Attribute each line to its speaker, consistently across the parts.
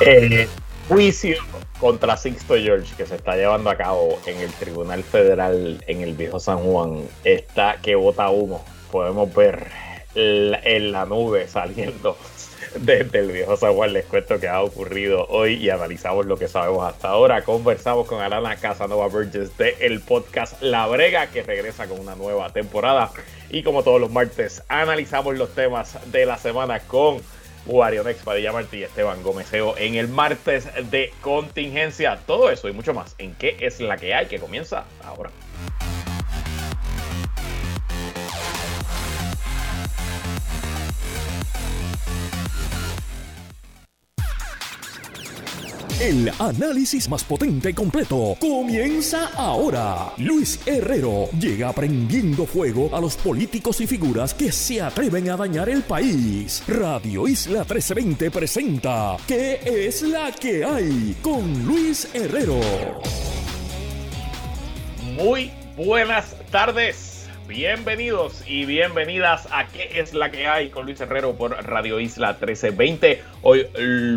Speaker 1: El juicio contra Sixto George que se está llevando a cabo en el Tribunal Federal en el Viejo San Juan está que bota humo. Podemos ver en la nube saliendo desde el Viejo San Juan. Les cuento que ha ocurrido hoy y analizamos lo que sabemos hasta ahora. Conversamos con Alana Casanova Burgess de el podcast La Brega que regresa con una nueva temporada. Y como todos los martes, analizamos los temas de la semana con Guarionex Padilla Martí y Esteban Gómezeo en el martes de contingencia. Todo eso y mucho más en qué es la que hay que comienza ahora.
Speaker 2: El análisis más potente y completo comienza ahora. Luis Herrero llega prendiendo fuego a los políticos y figuras que se atreven a dañar el país. Radio Isla 1320 presenta ¿Qué es la que hay? con Luis Herrero.
Speaker 1: Muy buenas tardes. Bienvenidos y bienvenidas a ¿Qué es la que hay? con Luis Herrero por Radio Isla 1320. Hoy,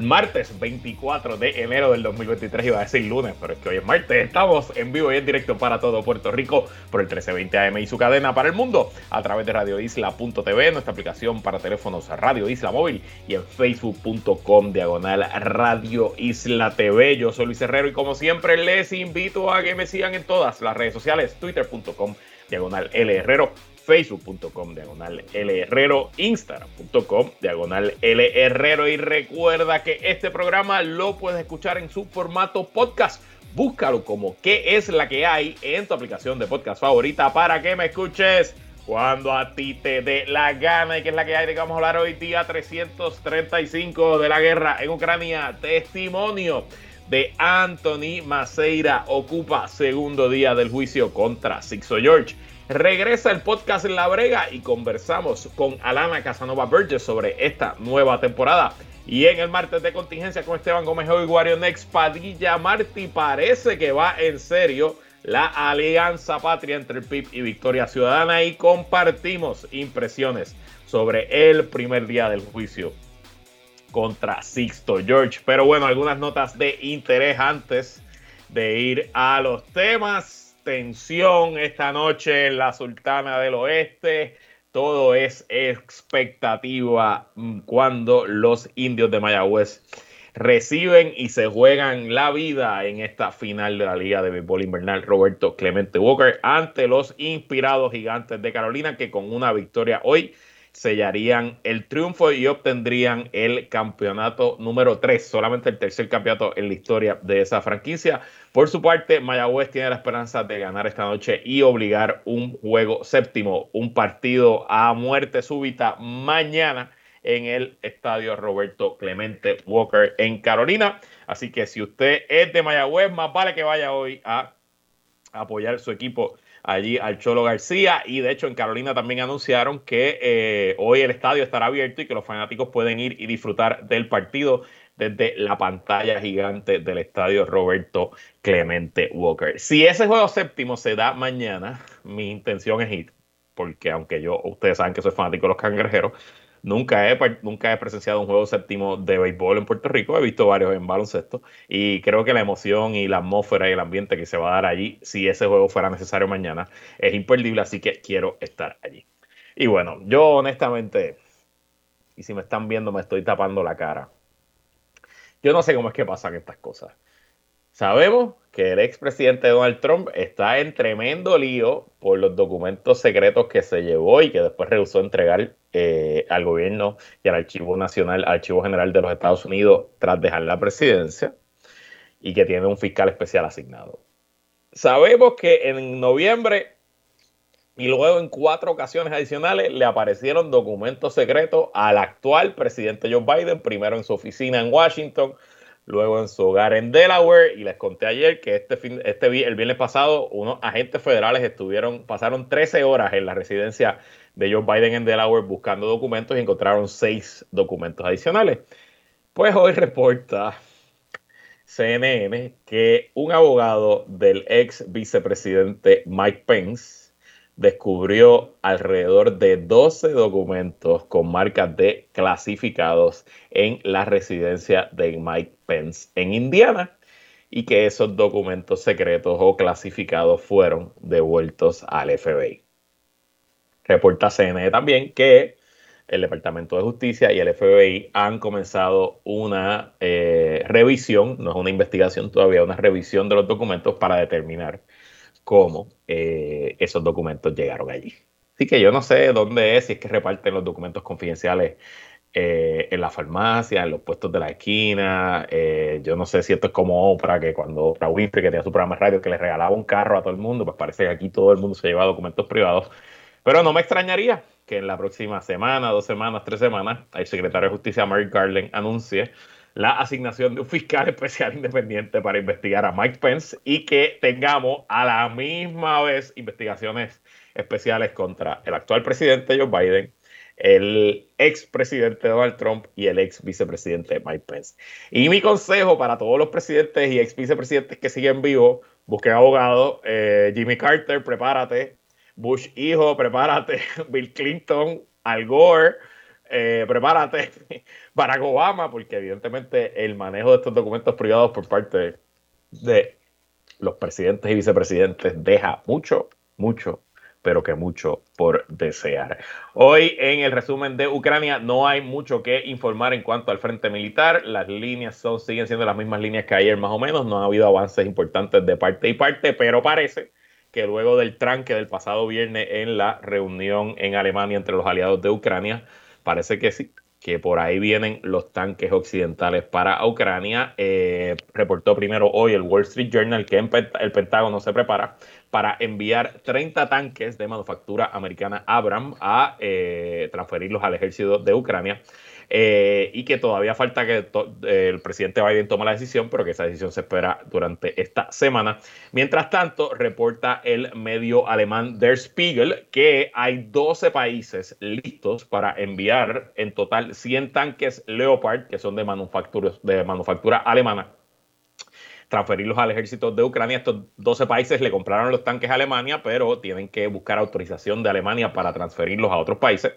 Speaker 1: martes 24 de enero del 2023, iba a decir lunes, pero es que hoy es martes. Estamos en vivo y en directo para todo Puerto Rico por el 1320 AM y su cadena para el mundo a través de radioisla.tv, nuestra aplicación para teléfonos Radio Isla Móvil y en facebook.com diagonal Radio Isla TV. Yo soy Luis Herrero y como siempre les invito a que me sigan en todas las redes sociales, twitter.com diagonal L Herrero, facebook.com diagonal L Herrero, instagram.com diagonal L Herrero. Y recuerda que este programa lo puedes escuchar en su formato podcast. Búscalo como qué es la que hay en tu aplicación de podcast favorita para que me escuches cuando a ti te dé la gana. Y que es la que hay de que vamos a hablar hoy día 335 de la guerra en Ucrania. Testimonio de Anthony Maceira ocupa segundo día del juicio contra Sixo George. Regresa el podcast en la brega y conversamos con Alana Casanova Burgess sobre esta nueva temporada. Y en el martes de contingencia con Esteban Gómez y Guario Next Padilla Martí parece que va en serio la alianza patria entre el PIB y Victoria Ciudadana y compartimos impresiones sobre el primer día del juicio contra Sixto George. Pero bueno, algunas notas de interés antes de ir a los temas. Tensión esta noche en la Sultana del Oeste. Todo es expectativa cuando los indios de Mayagüez reciben y se juegan la vida en esta final de la Liga de Béisbol Invernal Roberto Clemente Walker ante los inspirados gigantes de Carolina que con una victoria hoy sellarían el triunfo y obtendrían el campeonato número 3, solamente el tercer campeonato en la historia de esa franquicia. Por su parte, Mayagüez tiene la esperanza de ganar esta noche y obligar un juego séptimo, un partido a muerte súbita mañana en el estadio Roberto Clemente Walker en Carolina. Así que si usted es de Mayagüez, más vale que vaya hoy a apoyar su equipo allí al Cholo García. Y de hecho en Carolina también anunciaron que eh, hoy el estadio estará abierto y que los fanáticos pueden ir y disfrutar del partido desde la pantalla gigante del estadio Roberto Clemente Walker. Si ese juego séptimo se da mañana, mi intención es ir, porque aunque yo, ustedes saben que soy fanático de los cangrejeros, Nunca he, nunca he presenciado un juego séptimo de béisbol en Puerto Rico, he visto varios en baloncesto y creo que la emoción y la atmósfera y el ambiente que se va a dar allí, si ese juego fuera necesario mañana, es imperdible, así que quiero estar allí. Y bueno, yo honestamente, y si me están viendo me estoy tapando la cara, yo no sé cómo es que pasan estas cosas. Sabemos que el expresidente Donald Trump está en tremendo lío por los documentos secretos que se llevó y que después rehusó entregar eh, al gobierno y al Archivo Nacional, Archivo General de los Estados Unidos tras dejar la presidencia y que tiene un fiscal especial asignado. Sabemos que en noviembre y luego en cuatro ocasiones adicionales le aparecieron documentos secretos al actual presidente Joe Biden, primero en su oficina en Washington, luego en su hogar en Delaware y les conté ayer que este fin, este el viernes pasado unos agentes federales estuvieron pasaron 13 horas en la residencia de Joe Biden en Delaware buscando documentos y encontraron seis documentos adicionales. Pues hoy reporta CNN que un abogado del ex vicepresidente Mike Pence descubrió alrededor de 12 documentos con marcas de clasificados en la residencia de Mike En Indiana y que esos documentos secretos o clasificados fueron devueltos al FBI. Reporta CNN también que el Departamento de Justicia y el FBI han comenzado una eh, revisión, no es una investigación todavía, una revisión de los documentos para determinar cómo eh, esos documentos llegaron allí. Así que yo no sé dónde es, si es que reparten los documentos confidenciales eh, en la farmacia, en los puestos de la esquina. Eh, yo no sé si esto es como Oprah, que cuando Oprah Winfrey, que tenía su programa de radio, que le regalaba un carro a todo el mundo, pues parece que aquí todo el mundo se lleva documentos privados. Pero no me extrañaría que en la próxima semana, dos semanas, tres semanas, el secretario de Justicia, Mary Garland, anuncie la asignación de un fiscal especial independiente para investigar a Mike Pence y que tengamos a la misma vez investigaciones especiales contra el actual presidente Joe Biden, el ex presidente Donald Trump y el ex vicepresidente Mike Pence. Y mi consejo para todos los presidentes y ex vicepresidentes que siguen vivos, busquen abogado. Eh, Jimmy Carter, prepárate. Bush hijo, prepárate. Bill Clinton, Al Gore, eh, prepárate. Barack Obama, porque evidentemente el manejo de estos documentos privados por parte de los presidentes y vicepresidentes deja mucho, mucho, pero que mucho por desear. Hoy en el resumen de Ucrania no hay mucho que informar en cuanto al frente militar. Las líneas son, siguen siendo las mismas líneas que ayer más o menos. No ha habido avances importantes de parte y parte, pero parece que luego del tranque del pasado viernes en la reunión en Alemania entre los aliados de Ucrania, parece que sí, que por ahí vienen los tanques occidentales para Ucrania. Eh, reportó primero hoy el Wall Street Journal que el Pentágono se prepara para enviar 30 tanques de manufactura americana Abram a eh, transferirlos al ejército de Ucrania. Eh, y que todavía falta que el presidente Biden tome la decisión, pero que esa decisión se espera durante esta semana. Mientras tanto, reporta el medio alemán Der Spiegel que hay 12 países listos para enviar en total 100 tanques Leopard, que son de manufactura, de manufactura alemana transferirlos al ejército de Ucrania. Estos 12 países le compraron los tanques a Alemania, pero tienen que buscar autorización de Alemania para transferirlos a otros países.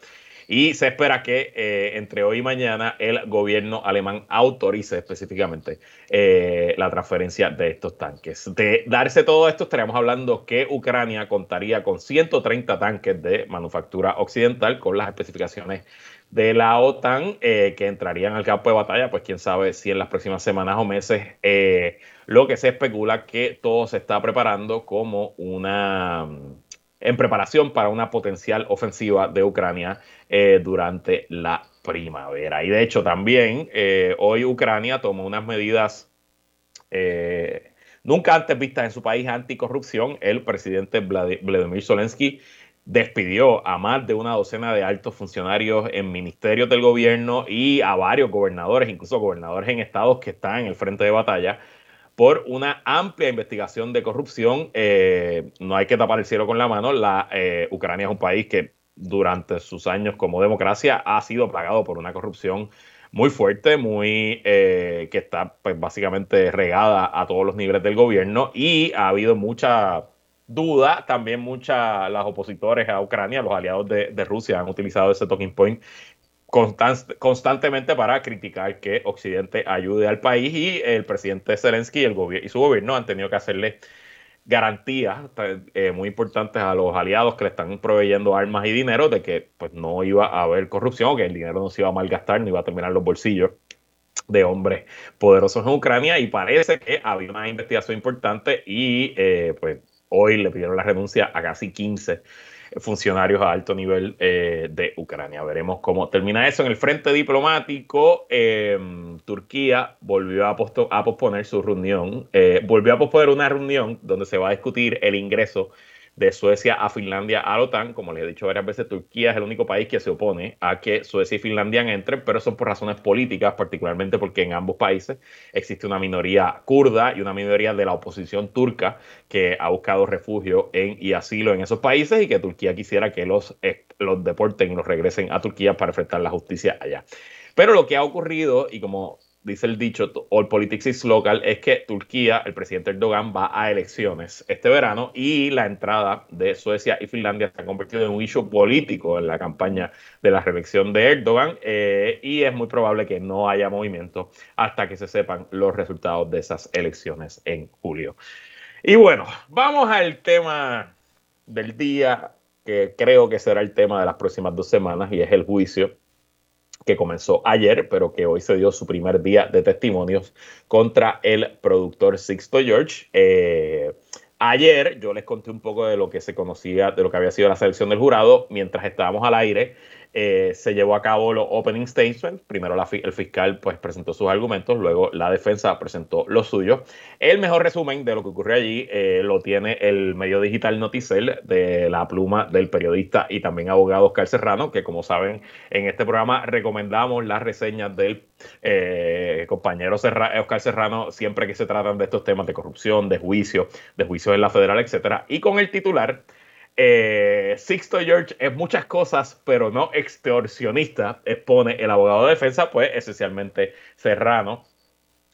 Speaker 1: Y se espera que eh, entre hoy y mañana el gobierno alemán autorice específicamente eh, la transferencia de estos tanques. De darse todo esto, estaríamos hablando que Ucrania contaría con 130 tanques de manufactura occidental con las especificaciones de la OTAN eh, que entrarían al campo de batalla, pues quién sabe si en las próximas semanas o meses lo que se especula que todo se está preparando como una en preparación para una potencial ofensiva de Ucrania eh, durante la primavera. Y de hecho también eh, hoy Ucrania tomó unas medidas eh, nunca antes vistas en su país anticorrupción. El presidente Vladimir Zelensky despidió a más de una docena de altos funcionarios en ministerios del gobierno y a varios gobernadores, incluso gobernadores en estados que están en el frente de batalla por una amplia investigación de corrupción. Eh, no hay que tapar el cielo con la mano. La, eh, Ucrania es un país que durante sus años como democracia ha sido plagado por una corrupción muy fuerte, muy eh, que está pues básicamente regada a todos los niveles del gobierno y ha habido mucha duda, también muchas las opositores a Ucrania, los aliados de, Rusia han utilizado ese talking point constantemente para criticar que Occidente ayude al país y el presidente Zelensky y, el y su gobierno han tenido que hacerle garantías eh, muy importantes a los aliados que le están proveyendo armas y dinero de que pues no iba a haber corrupción, que el dinero no se iba a malgastar, no iba a terminar los bolsillos de hombres poderosos en Ucrania. Y parece que había una investigación importante y eh, pues hoy le pidieron la renuncia a casi 15 funcionarios a alto nivel eh, de Ucrania. Veremos cómo termina eso. En el frente diplomático, em, Turquía volvió a, posponer su reunión, eh, volvió a posponer una reunión donde se va a discutir el ingreso de Suecia a Finlandia a la OTAN. Como les he dicho varias veces, Turquía es el único país que se opone a que Suecia y Finlandia entren, pero son por razones políticas, particularmente porque en ambos países existe una minoría kurda y una minoría de la oposición turca que ha buscado refugio en, y asilo en esos países y que Turquía quisiera que los, eh, los deporten y los regresen a Turquía para enfrentar la justicia allá. Pero lo que ha ocurrido, y como dice el dicho, all politics is local, es que Turquía, el presidente Erdogan, va a elecciones este verano y la entrada de Suecia y Finlandia se ha convertido en un issue político en la campaña de la reelección de Erdogan eh, y es muy probable que no haya movimiento hasta que se sepan los resultados de esas elecciones en julio. Y bueno, vamos al tema del día que creo que será el tema de las próximas dos semanas y es el juicio que comenzó ayer, pero que hoy se dio su primer día de testimonios contra el productor Sixto George. Eh, ayer yo les conté un poco de lo que se conocía, de lo que había sido la selección del jurado, mientras estábamos al aire. Eh, se llevó a cabo los opening statements. Primero el fiscal pues, presentó sus argumentos, luego la defensa presentó los suyos. El mejor resumen de lo que ocurrió allí eh, lo tiene el medio digital Noticel de la pluma del periodista y también abogado Oscar Serrano, que como saben en este programa recomendamos las reseñas del eh, compañero Oscar Serrano siempre que se tratan de estos temas de corrupción, de juicio, de juicio en la federal, etcétera. Y con el titular eh, Sixto George es muchas cosas, pero no extorsionista, expone el abogado de defensa, pues esencialmente Serrano,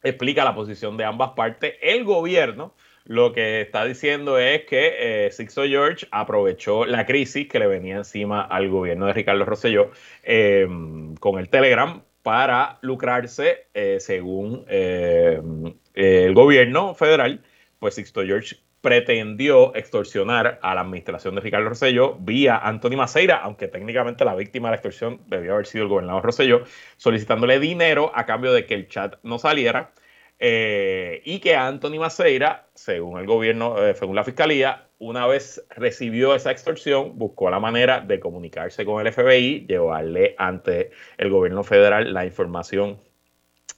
Speaker 1: explica la posición de ambas partes. El gobierno lo que está diciendo es que eh, Sixto George aprovechó la crisis que le venía encima al gobierno de Ricardo Rosselló em, con el Telegram para lucrarse, eh, según em, el gobierno federal, pues Sixto George pretendió extorsionar a la administración de Ricardo Rosselló vía Anthony Maceira, aunque técnicamente la víctima de la extorsión debió haber sido el gobernador Rosselló, solicitándole dinero a cambio de que el chat no saliera eh, y que Anthony Maceira, según el gobierno, eh, según la fiscalía, una vez recibió esa extorsión, buscó la manera de comunicarse con el FBI, llevarle ante el gobierno federal la información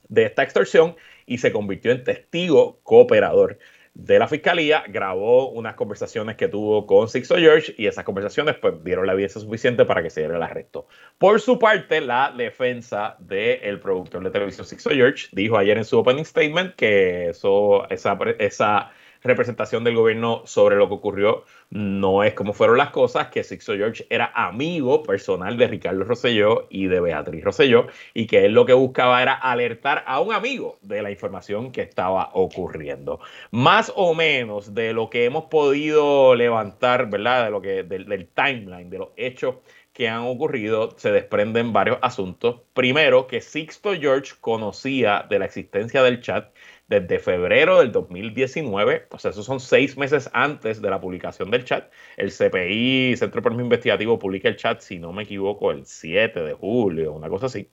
Speaker 1: de esta extorsión y se convirtió en testigo cooperador de la fiscalía, grabó unas conversaciones que tuvo con Sixto George y esas conversaciones pues dieron la evidencia suficiente para que se diera el arresto. Por su parte, la defensa del productor de televisión Sixto George dijo ayer en su opening statement que eso, esa, esa representación del gobierno sobre lo que ocurrió no es como fueron las cosas, que Sixto George era amigo personal de Ricardo Rosselló y de Beatriz Rosselló y que él lo que buscaba era alertar a un amigo de la información que estaba ocurriendo. Más o menos de lo que hemos podido levantar, ¿verdad? De lo que, del, del timeline, de los hechos que han ocurrido, se desprenden varios asuntos. Primero, que Sixto George conocía de la existencia del chat desde febrero del 2019, o sea, esos son seis meses antes de la publicación del chat. El CPI, Centro Premio Investigativo, publica el chat, si no me equivoco, el 7 de julio, una cosa así.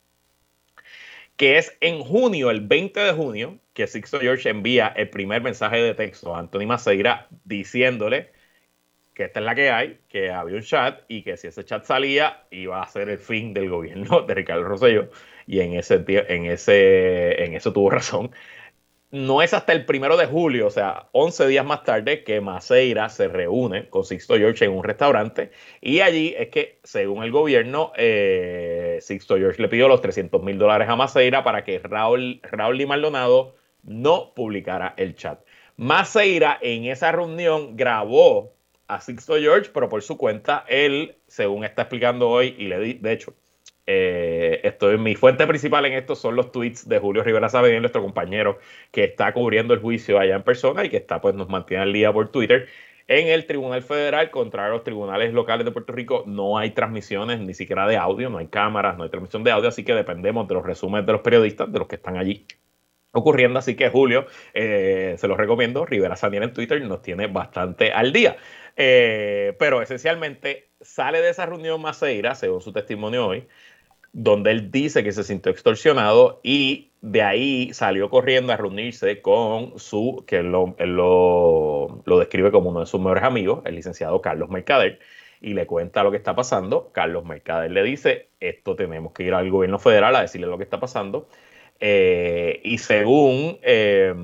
Speaker 1: Que es en junio, el 20 de junio, que Sixto George envía el primer mensaje de texto a Anthony Maceira diciéndole que esta es la que hay, que había un chat y que si ese chat salía iba a ser el fin del gobierno de Ricardo Rosselló y en ese en ese en eso tuvo razón no es hasta el primero de julio, o sea, 11 días más tarde, que Maceira se reúne con Sixto George en un restaurante. Y allí es que, según el gobierno, eh, Sixto George le pidió los 300 mil dólares a Maceira para que Raúl, Raúl y Maldonado no publicara el chat. Maceira en esa reunión grabó a Sixto George, pero por su cuenta, él, según está explicando hoy, y le di, de hecho, eh, estoy, mi fuente principal en esto son los tweets de Julio Rivera Saavedra, nuestro compañero que está cubriendo el juicio allá en persona y que está, pues, nos mantiene al día por Twitter. En el Tribunal Federal, contra los tribunales locales de Puerto Rico, no hay transmisiones ni siquiera de audio, no hay cámaras, no hay transmisión de audio, así que dependemos de los resúmenes de los periodistas, de los que están allí ocurriendo. Así que Julio, eh, se los recomiendo, Rivera Saniel en Twitter nos tiene bastante al día. Eh, pero esencialmente sale de esa reunión Maceira, según su testimonio hoy, donde él dice que se sintió extorsionado y de ahí salió corriendo a reunirse con su, que lo, lo, describe como uno de sus mejores amigos, el licenciado Carlos Mercader, y le cuenta lo que está pasando. Carlos Mercader le dice, esto tenemos que ir al gobierno federal a decirle lo que está pasando. Eh, y según eh,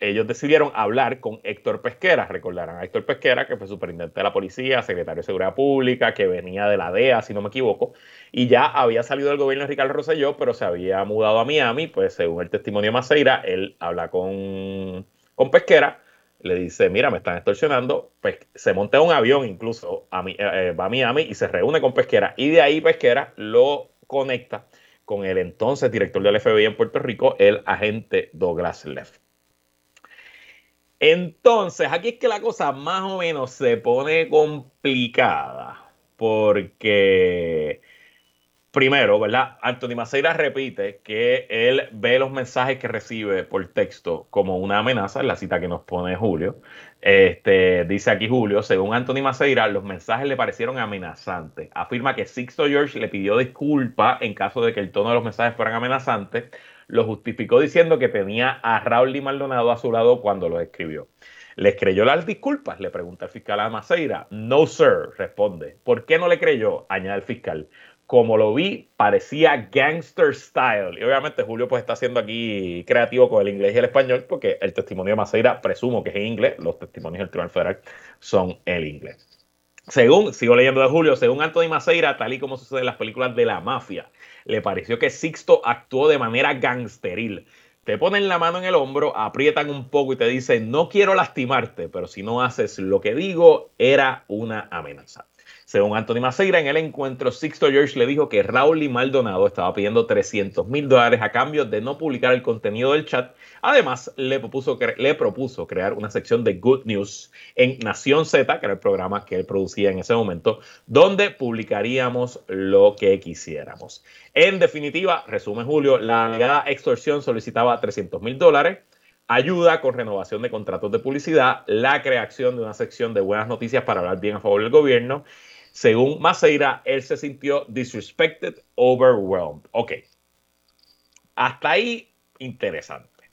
Speaker 1: ellos decidieron hablar con Héctor Pesquera. Recordarán a Héctor Pesquera, que fue superintendente de la policía, secretario de Seguridad Pública, que venía de la DEA, si no me equivoco, y ya había salido del gobierno de Ricardo Rosselló, pero se había mudado a Miami. Pues según el testimonio de Maceira, él habla con, con Pesquera, le dice: Mira, me están extorsionando. Pues se monta un avión, incluso a, eh, eh, va a Miami y se reúne con Pesquera, y de ahí Pesquera lo conecta con el entonces director del FBI en Puerto Rico, el agente Douglas Leff. Entonces, aquí es que la cosa más o menos se pone complicada, porque primero, ¿verdad? Anthony Maceira repite que él ve los mensajes que recibe por texto como una amenaza, en la cita que nos pone Julio. Este, dice aquí Julio, según Anthony Maceira, los mensajes le parecieron amenazantes. Afirma que Sixto George le pidió disculpas en caso de que el tono de los mensajes fueran amenazantes. Lo justificó diciendo que tenía a Raúl y Maldonado a su lado cuando lo escribió. ¿Les creyó las disculpas? Le pregunta el fiscal a Maceira. No, sir, responde. ¿Por qué no le creyó? Añade el fiscal como lo vi, parecía gangster style. Y obviamente Julio pues está siendo aquí creativo con el inglés y el español, porque el testimonio de Maceira presumo que es en inglés, los testimonios del Tribunal Federal son el inglés. Según, sigo leyendo de Julio, según Anthony Maceira, tal y como sucede en las películas de la mafia, le pareció que Sixto actuó de manera gangsteril. Te ponen la mano en el hombro, aprietan un poco y te dicen, no quiero lastimarte, pero si no haces lo que digo, era una amenaza. Según Anthony Maceira, en el encuentro, Sixto George le dijo que Raúl y Maldonado estaba pidiendo 300 mil dólares a cambio de no publicar el contenido del chat. Además, le propuso, le propuso crear una sección de Good News en Nación Z, que era el programa que él producía en ese momento, donde publicaríamos lo que quisiéramos. En definitiva, resume Julio, la alegada extorsión solicitaba 300 mil dólares ayuda con renovación de contratos de publicidad, la creación de una sección de buenas noticias para hablar bien a favor del gobierno según Maceira, él se sintió disrespected, overwhelmed. Ok. Hasta ahí, interesante.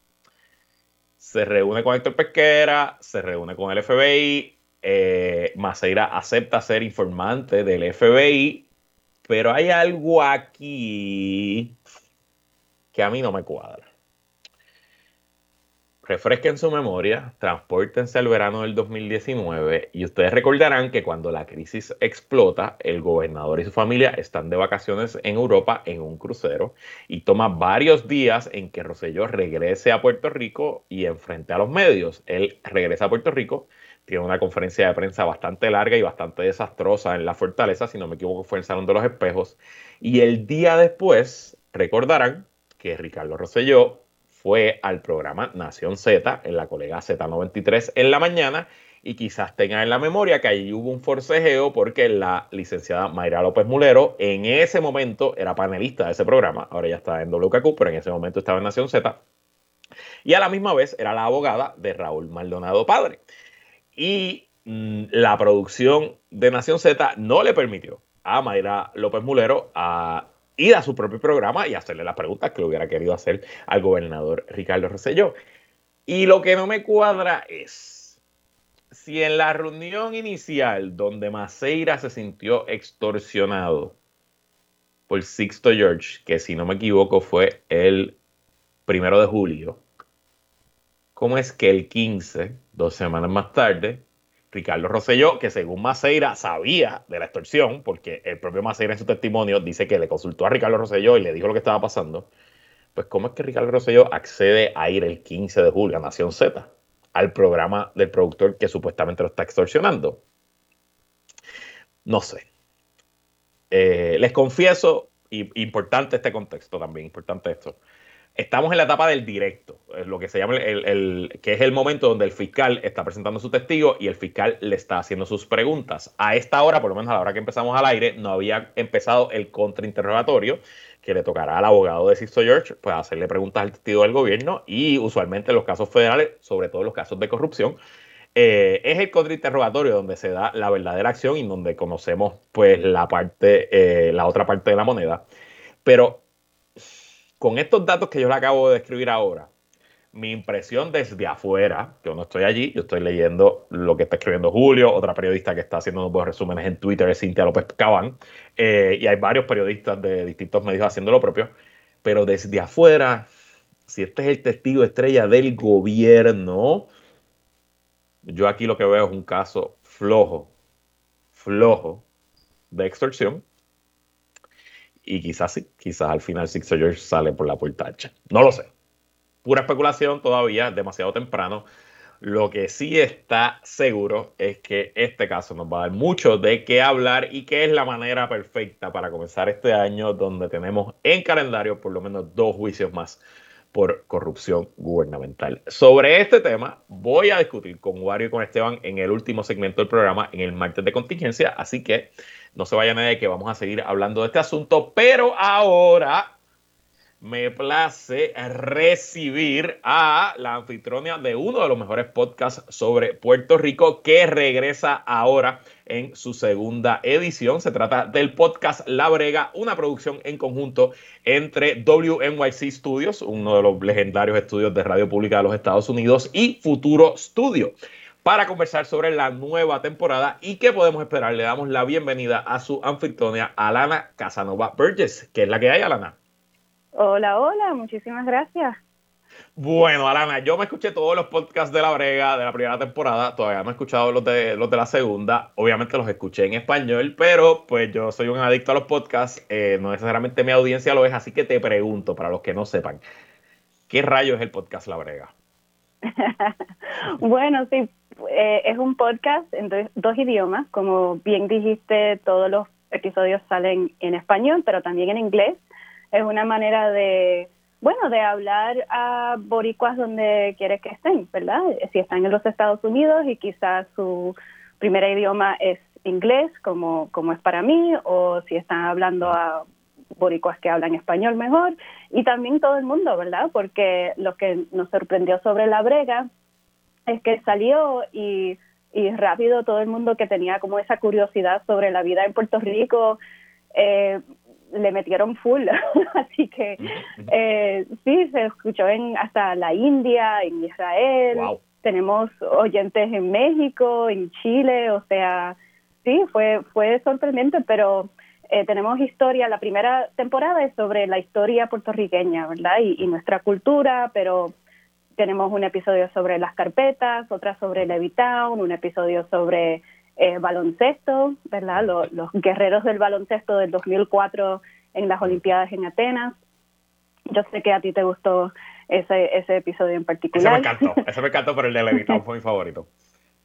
Speaker 1: Se reúne con Héctor Pesquera, se reúne con el FBI. Eh, Maceira acepta ser informante del FBI, pero hay algo aquí que a mí no me cuadra refresquen su memoria, transpórtense al verano del 2019 y ustedes recordarán que cuando la crisis explota, el gobernador y su familia están de vacaciones en Europa en un crucero y toma varios días en que Rosselló regrese a Puerto Rico y enfrente a los medios. Él regresa a Puerto Rico, tiene una conferencia de prensa bastante larga y bastante desastrosa en la fortaleza, si no me equivoco fue en el Salón de los Espejos, y el día después recordarán que Ricardo Rosselló fue al programa Nación Z en la colega Z93 en la mañana y quizás tengan en la memoria que allí hubo un forcejeo porque la licenciada Mayra López Mulero en ese momento era panelista de ese programa, ahora ya está en WKQ, pero en ese momento estaba en Nación Z, y a la misma vez era la abogada de Raúl Maldonado Padre. Y mm, la producción de Nación Z no le permitió a Mayra López Mulero ir a su propio programa y hacerle las preguntas que le hubiera querido hacer al gobernador Ricardo Rosselló. Y lo que no me cuadra es si en la reunión inicial donde Maceira se sintió extorsionado por Sixto George, que si no me equivoco fue el primero de julio, ¿cómo es que el 15, dos semanas más tarde, Ricardo Rosselló, que según Maceira sabía de la extorsión, porque el propio Maceira en su testimonio dice que le consultó a Ricardo Rosselló y le dijo lo que estaba pasando, pues ¿cómo es que Ricardo Rosselló accede a ir el 15 de julio a Nación Z, al programa del productor que supuestamente lo está extorsionando? No sé. Eh, les confieso, importante este contexto también, importante esto. Estamos en la etapa del directo, lo que se llama el, que es el momento donde el fiscal está presentando su testigo y el fiscal le está haciendo sus preguntas. A esta hora, por lo menos a la hora que empezamos al aire, no había empezado el contrainterrogatorio que le tocará al abogado de Sisto George, pues hacerle preguntas al testigo del gobierno y usualmente en los casos federales, sobre todo los casos de corrupción, eh, es el contrainterrogatorio donde se da la verdadera acción y donde conocemos pues la parte, eh, la otra parte de la moneda. Pero con estos datos que yo le acabo de describir ahora, mi impresión desde afuera, yo no estoy allí, yo estoy leyendo lo que está escribiendo Julio, otra periodista que está haciendo unos resúmenes en Twitter es Cintia López Cabán, eh, y hay varios periodistas de distintos medios haciendo lo propio, pero desde afuera, si este es el testigo estrella del gobierno, yo aquí lo que veo es un caso flojo, flojo de extorsión y quizás sí, quizás al final Sixto George sale por la puerta No lo sé. Pura especulación todavía, demasiado temprano. Lo que sí está seguro es que este caso nos va a dar mucho de qué hablar y que es la manera perfecta para comenzar este año donde tenemos en calendario por lo menos dos juicios más por corrupción gubernamental. Sobre este tema voy a discutir con Wario y con Esteban en el último segmento del programa, en el martes de contingencia, así que no se vayan de que vamos a seguir hablando de este asunto, pero ahora me place recibir a la anfitriona de uno de los mejores podcasts sobre Puerto Rico que regresa ahora en su segunda edición. Se trata del podcast La Brega, una producción en conjunto entre WNYC Studios, uno de los legendarios estudios de radio pública de los Estados Unidos, y Futuro Studio. Para conversar sobre la nueva temporada y qué podemos esperar, le damos la bienvenida a su anfitriona, Alana Casanova Burgess, que es la que hay, Alana.
Speaker 3: Hola, hola, muchísimas gracias.
Speaker 1: Bueno, Alana, yo me escuché todos los podcasts de La Brega de la primera temporada, todavía no he escuchado los de, los de la segunda, obviamente los escuché en español, pero pues yo soy un adicto a los podcasts, eh, no necesariamente mi audiencia lo es, así que te pregunto, para los que no sepan, ¿qué rayo es el podcast La Brega?
Speaker 3: bueno, sí, eh, es un podcast en dos idiomas, como bien dijiste, todos los episodios salen en español, pero también en inglés. Es una manera de, bueno, de hablar a boricuas donde quiere que estén, ¿verdad? Si están en los Estados Unidos y quizás su primer idioma es inglés, como, como es para mí, o si están hablando a boricuas que hablan español mejor, y también todo el mundo, ¿verdad? Porque lo que nos sorprendió sobre la brega es que salió y, y rápido todo el mundo que tenía como esa curiosidad sobre la vida en Puerto Rico, eh, le metieron full, así que eh, sí, se escuchó en hasta la India, en Israel, tenemos oyentes en México, en Chile, o sea, sí, fue, fue sorprendente, pero eh, tenemos historia, la primera temporada es sobre la historia puertorriqueña, ¿verdad? Y, y, nuestra cultura, pero tenemos un episodio sobre las carpetas, otra sobre Levitown, un episodio sobre eh, baloncesto, ¿verdad? Los, guerreros del baloncesto del 2004 en las Olimpiadas en Atenas. Yo sé que a ti te gustó ese, ese episodio en particular.
Speaker 1: Ese me encantó, ese me encantó, pero el de Levitown fue mi favorito.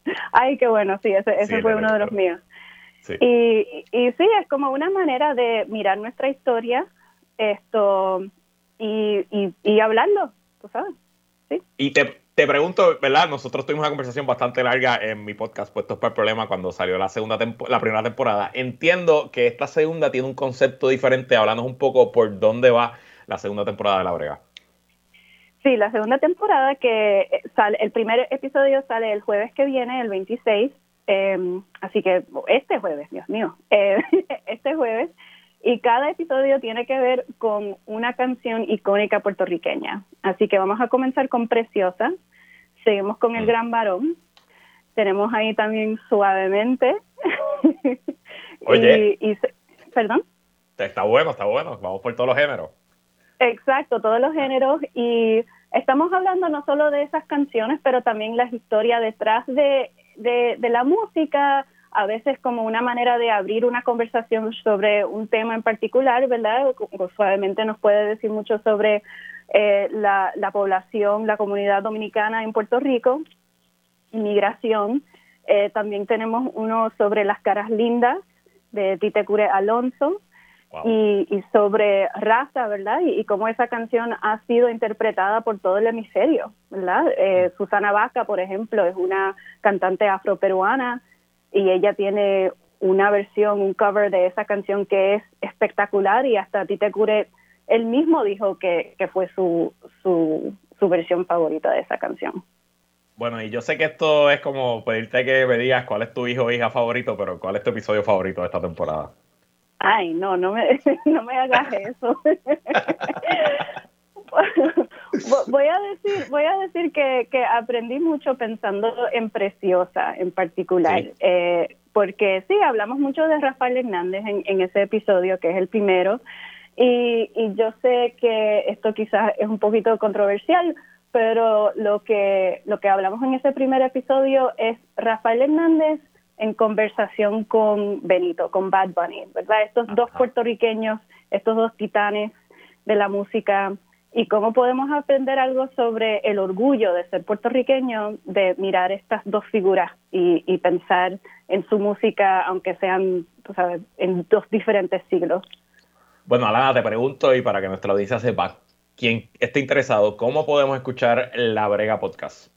Speaker 3: Ay, qué bueno, sí, ese, ese fue uno de los míos. Y, y sí, es como una manera de mirar nuestra historia esto y, y, y hablarlo, tú sabes. ¿sí?
Speaker 1: Y te, te pregunto, ¿verdad? Nosotros tuvimos una conversación bastante larga en mi podcast Puestos para el Problema cuando salió la segunda la primera temporada. Entiendo que esta segunda tiene un concepto diferente. Háblanos un poco por dónde va la segunda temporada de La Brega.
Speaker 3: Sí, la segunda temporada que eh, sale, el primer episodio sale el jueves que viene, el 26. Em, así que este jueves, Dios mío, eh, este jueves y cada episodio tiene que ver con una canción icónica puertorriqueña. Así que vamos a comenzar con Preciosa, seguimos con El mm. Gran Varón, tenemos ahí también Suavemente.
Speaker 1: Oye.
Speaker 3: ¿Perdón?
Speaker 1: Está bueno, está bueno, vamos por todos los géneros.
Speaker 3: Exacto, todos los géneros y estamos hablando no solo de esas canciones, pero también la historia detrás de, de, de la música, a veces como una manera de abrir una conversación sobre un tema en particular, ¿verdad? Suavemente nos puede decir mucho sobre eh, la, población, la comunidad dominicana en Puerto Rico, inmigración. Eh, también tenemos uno sobre las caras lindas de Tite Cure Alonso y, sobre raza, ¿verdad? Y, cómo esa canción ha sido interpretada por todo el hemisferio, ¿verdad? Eh, Susana Vaca, por ejemplo, es una cantante afroperuana y ella tiene una versión, un cover de esa canción que es espectacular y hasta Tite Cure él mismo dijo que, fue su, su, su versión favorita de esa canción.
Speaker 1: Bueno, y yo sé que esto es como pedirte que me digas cuál es tu hijo o hija favorito, pero ¿cuál es tu episodio favorito de esta temporada?
Speaker 3: Ay, no, no me, no me hagas eso. voy a decir, voy a decir que, que, aprendí mucho pensando en Preciosa en particular, eh, porque sí, hablamos mucho de Rafael Hernández en, en ese episodio, que es el primero, y, y yo sé que esto quizás es un poquito controversial, pero lo que, lo que hablamos en ese primer episodio es Rafael Hernández en conversación con Benito, con Bad Bunny, ¿verdad? Estos dos puertorriqueños, estos dos titanes de la música y cómo podemos aprender algo sobre el orgullo de ser puertorriqueño, de mirar estas dos figuras y, pensar en su música, aunque sean, sabes, en dos diferentes siglos.
Speaker 1: Bueno, Alana, te pregunto y para que nuestra audiencia sepa, quien esté interesado, ¿cómo podemos escuchar La Brega Podcast?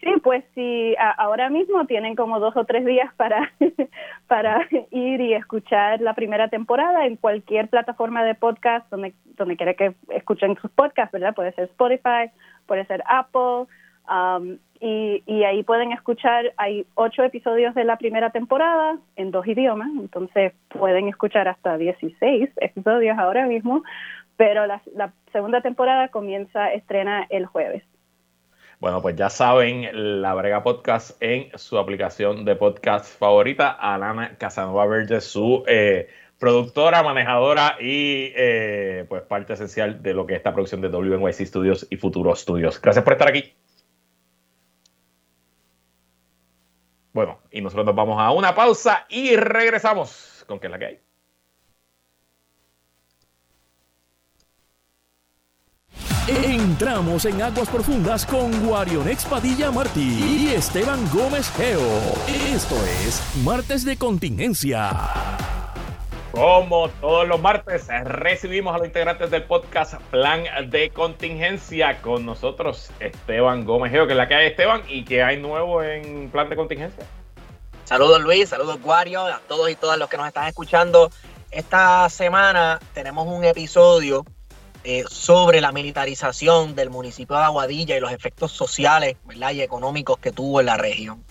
Speaker 3: Sí, pues sí, ahora mismo tienen como dos o tres días para, para ir y escuchar la primera temporada en cualquier plataforma de podcast donde, donde quiera que escuchen sus podcasts, ¿verdad? Puede ser Spotify, puede ser Apple, um, y, y ahí pueden escuchar, hay ocho episodios de la primera temporada en dos idiomas, entonces pueden escuchar hasta 16 episodios ahora mismo, pero la, la segunda temporada comienza, estrena el jueves.
Speaker 1: Bueno, pues ya saben, la Brega Podcast en su aplicación de podcast favorita, Alana Casanova Verde, su eh, productora, manejadora y eh, pues parte esencial de lo que es esta producción de WNYC Studios y Futuro Studios. Gracias por estar aquí. Bueno, y nosotros nos vamos a una pausa y regresamos con qué es la que hay.
Speaker 2: Entramos en aguas profundas con Guarionex Padilla Martí y Esteban Gómez Geo. Esto es Martes de Contingencia.
Speaker 1: Como todos los martes, recibimos a los integrantes del podcast Plan de Contingencia con nosotros, Esteban Gómez Geo, que es la que hay Esteban y que hay nuevo en Plan de Contingencia.
Speaker 4: Saludos Luis, saludos Guario, a todos y todas los que nos están escuchando. Esta semana tenemos un episodio eh, sobre la militarización del municipio de Aguadilla y los efectos sociales ¿verdad? y económicos que tuvo en la región.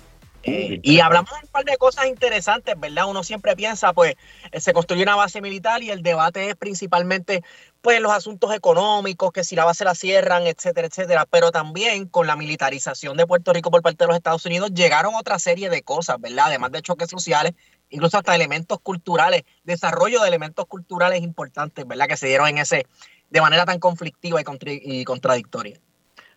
Speaker 4: Eh, y hablamos de un par de cosas interesantes, ¿verdad? Uno siempre piensa, pues, eh, se construye una base militar y el debate es principalmente, pues, los asuntos económicos, que si la base la cierran, etcétera, etcétera. Pero también con la militarización de Puerto Rico por parte de los Estados Unidos llegaron otra serie de cosas, ¿verdad? Además de choques sociales, incluso hasta elementos culturales, desarrollo de elementos culturales importantes, ¿verdad? Que se dieron en ese, de manera tan conflictiva y, contradictoria.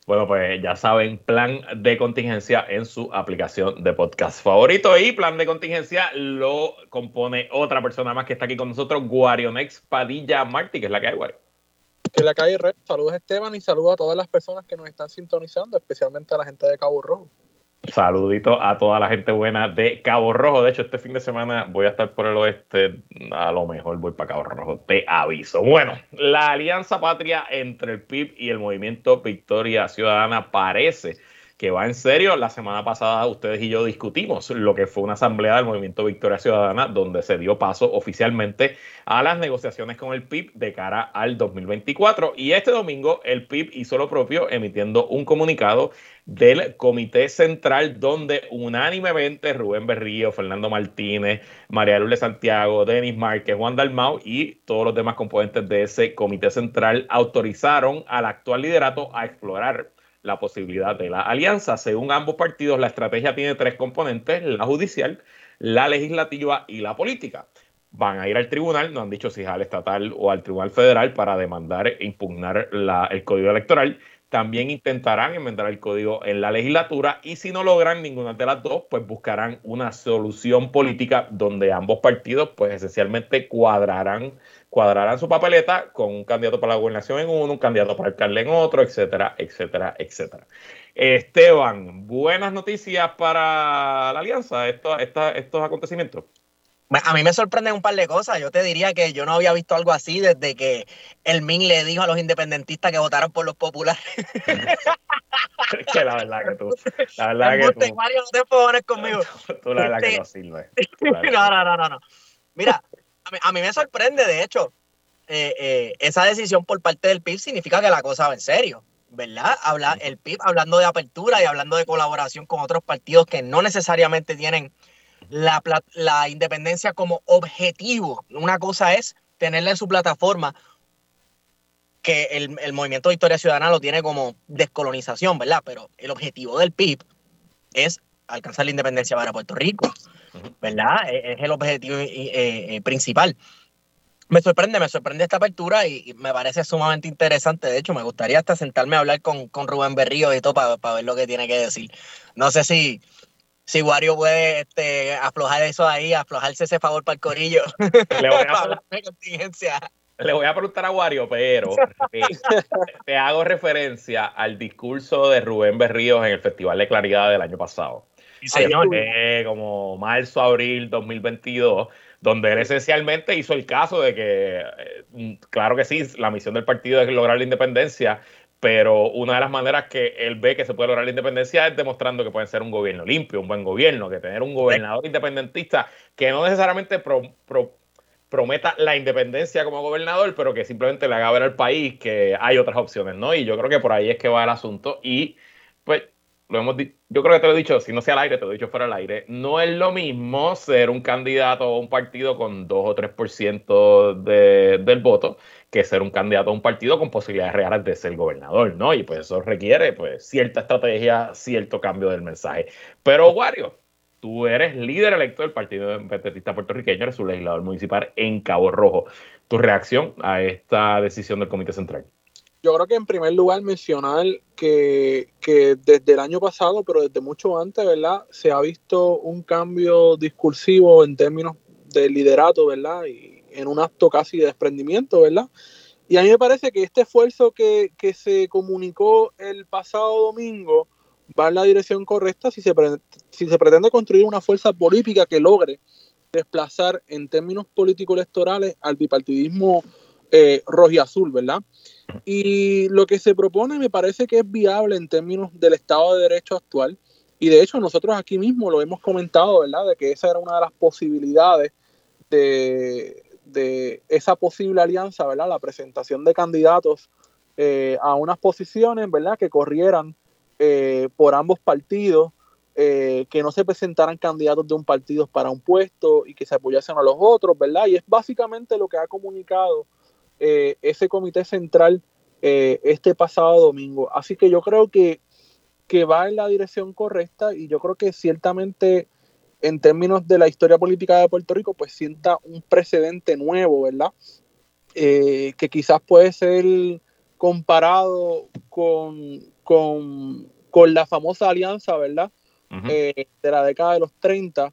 Speaker 1: Bueno, pues ya saben, plan de contingencia en su aplicación de podcast favorito. Y plan de contingencia lo compone otra persona más que está aquí con nosotros, Guarionex Padilla Martí, que es la que hay, Guario.
Speaker 5: Que es la que hay, Saludos, Esteban, y saludos a todas las personas que nos están sintonizando, especialmente a la gente de Cabo Rojo.
Speaker 1: Saludito a toda la gente buena de Cabo Rojo. De hecho, este fin de semana voy a estar por el oeste. A lo mejor voy para Cabo Rojo. Te aviso. Bueno, la alianza patria entre el PIB y el movimiento Victoria Ciudadana parece que va en serio. La semana pasada ustedes y yo discutimos lo que fue una asamblea del Movimiento Victoria Ciudadana donde se dio paso oficialmente a las negociaciones con el PIB de cara al 2024. Y este domingo el PIB hizo lo propio emitiendo un comunicado del Comité Central donde unánimemente Rubén Berrío, Fernando Martínez, María Lourdes Santiago, Denis Márquez, Juan Dalmau y todos los demás componentes de ese Comité Central autorizaron al actual liderato a explorar la posibilidad de la alianza. Según ambos partidos, la estrategia tiene tres componentes, la judicial, la legislativa y la política. Van a ir al tribunal, no han dicho si es al estatal o al tribunal federal para demandar e impugnar el código electoral. También intentarán enmendar el código en la legislatura y si no logran ninguna de las dos, pues buscarán una solución política donde ambos partidos pues esencialmente cuadrarán cuadrarán su papeleta con un candidato para la gobernación en uno, un candidato para alcalde en otro, etcétera, etcétera, etcétera. Esteban, buenas noticias para la alianza, estos, estos acontecimientos.
Speaker 4: A mí me sorprenden un par de cosas. Yo te diría que yo no había visto algo así desde que el MIN le dijo a los independentistas que votaron por los populares.
Speaker 1: que la verdad que tú. La verdad que tú.
Speaker 4: Mario, no te pones conmigo.
Speaker 1: Tú, la verdad que no sirve.
Speaker 4: no, no, no, no. Mira, a mí, me sorprende, de hecho, eh, eh, esa decisión por parte del PIB significa que la cosa va en serio, ¿verdad? Habla, el PIB hablando de apertura y hablando de colaboración con otros partidos que no necesariamente tienen la, la independencia como objetivo. Una cosa es tenerla en su plataforma, que el, el movimiento Victoria Ciudadana lo tiene como descolonización, ¿verdad? Pero el objetivo del PIB es alcanzar la independencia para Puerto Rico. ¿verdad? E, es el objetivo eh, eh, principal. Me sorprende, me sorprende esta apertura y, me parece sumamente interesante. De hecho, me gustaría hasta sentarme a hablar con, con Rubén Berrío y todo para ver lo que tiene que decir. No sé si, si Wario puede este, aflojar eso ahí, aflojarse ese favor para el corillo.
Speaker 1: Le voy a, le voy a preguntar a Wario, pero te, hago referencia al discurso de Rubén Berríos en el Festival de Claridad del año pasado. Sí, señor. como marzo, abril 2022, donde él esencialmente hizo el caso de que, eh, claro que sí, la misión del partido es lograr la independencia, pero una de las maneras que él ve que se puede lograr la independencia es demostrando que puede ser un gobierno limpio, un buen gobierno, que tener un gobernador independentista que no necesariamente prometa la independencia como gobernador, pero que simplemente le haga ver al país que hay otras opciones, ¿no? Y yo creo que por ahí es que va el asunto y lo hemos yo creo que te lo he dicho, si no sea al aire, te lo he dicho fuera al aire, no es lo mismo ser un candidato a un partido con 2 o 3% de, del voto que ser un candidato a un partido con posibilidades reales de ser gobernador, ¿no? Y pues eso requiere pues cierta estrategia, cierto cambio del mensaje. Pero Wario, tú eres líder electo del Partido Independentista Puertorriqueño, eres su legislador municipal en Cabo Rojo. ¿Tu reacción a esta decisión del Comité Central?
Speaker 5: Yo creo que en primer lugar mencionar que, que, desde el año pasado, pero desde mucho antes, ¿verdad? Se ha visto un cambio discursivo en términos de liderato, ¿verdad? Y, en un acto casi de desprendimiento, ¿verdad? Y a mí me parece que este esfuerzo que, se comunicó el pasado domingo va en la dirección correcta si se, si se pretende construir una fuerza política que logre desplazar en términos político-electorales al bipartidismo eh, rojo y azul, ¿verdad? Y lo que se propone me parece que es viable en términos del Estado de Derecho actual. Y de hecho nosotros aquí mismo lo hemos comentado, ¿verdad? De que esa era una de las posibilidades de, de esa posible alianza, ¿verdad? La presentación de candidatos eh, a unas posiciones, ¿verdad? Que corrieran eh, por ambos partidos, eh, que no se presentaran candidatos de un partido para un puesto y que se apoyasen a los otros, ¿verdad? Y es básicamente lo que ha comunicado ese comité central este pasado domingo. Así que yo creo que, que va en la dirección correcta y yo creo que ciertamente en términos de la historia política de Puerto Rico, pues sienta un precedente nuevo, ¿verdad? Eh, que quizás puede ser comparado con, con, la famosa alianza, ¿verdad? Eh, de la década de los 30,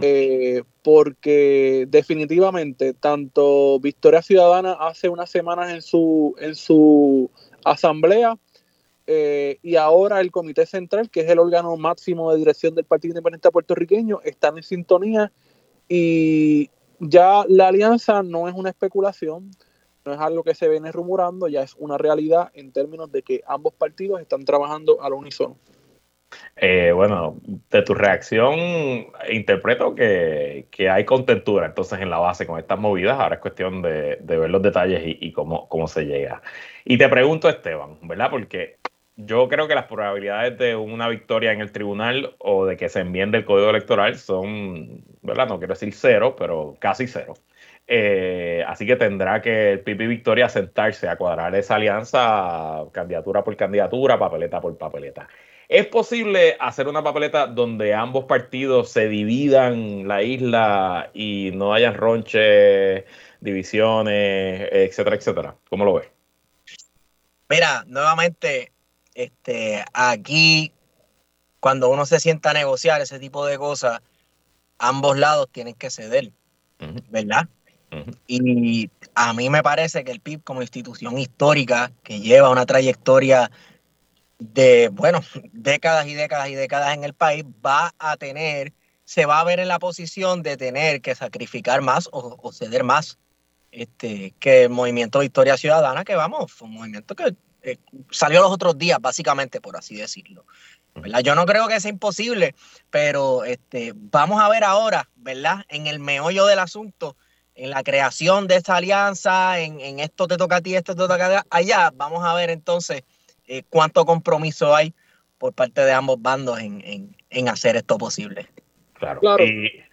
Speaker 5: eh, porque definitivamente tanto Victoria Ciudadana hace unas semanas en su, en su asamblea eh, y ahora el Comité Central, que es el órgano máximo de dirección del Partido Independiente puertorriqueño, están en sintonía y ya la alianza no es una especulación, no es algo que se viene rumorando, ya es una realidad en términos de que ambos partidos están trabajando al unísono.
Speaker 1: Eh, bueno, de tu reacción interpreto que, hay contentura entonces en la base con estas movidas, ahora es cuestión de, ver los detalles y, cómo, se llega. Y te pregunto, Esteban, ¿verdad? Porque yo creo que las probabilidades de una victoria en el tribunal o de que se enmiende el código electoral son, ¿verdad? No quiero decir cero, pero casi cero. Eh, así que tendrá que el Pipi Victoria sentarse a cuadrar esa alianza candidatura por candidatura, papeleta por papeleta. ¿Es posible hacer una papeleta donde ambos partidos se dividan la isla y no hayan ronches, divisiones, etcétera, etcétera? ¿Cómo lo ves?
Speaker 4: Mira, nuevamente, este, aquí, cuando uno se sienta a negociar ese tipo de cosas, ambos lados tienen que ceder, ¿verdad? Y a mí me parece que el PIB como institución histórica que lleva una trayectoria de, bueno, décadas y décadas y décadas en el país, va a tener, se va a ver en la posición de tener que sacrificar más o, ceder más este, que el movimiento Victoria Ciudadana, que vamos, fue un movimiento que eh, salió los otros días, básicamente, por así decirlo. ¿verdad? Yo no creo que sea imposible, pero este, vamos a ver ahora, ¿verdad? En el meollo del asunto, en la creación de esta alianza, en, esto te toca a ti, esto te toca allá, vamos a ver entonces eh, cuánto compromiso hay por parte de ambos bandos en, hacer esto posible.
Speaker 1: Claro. claro. Y,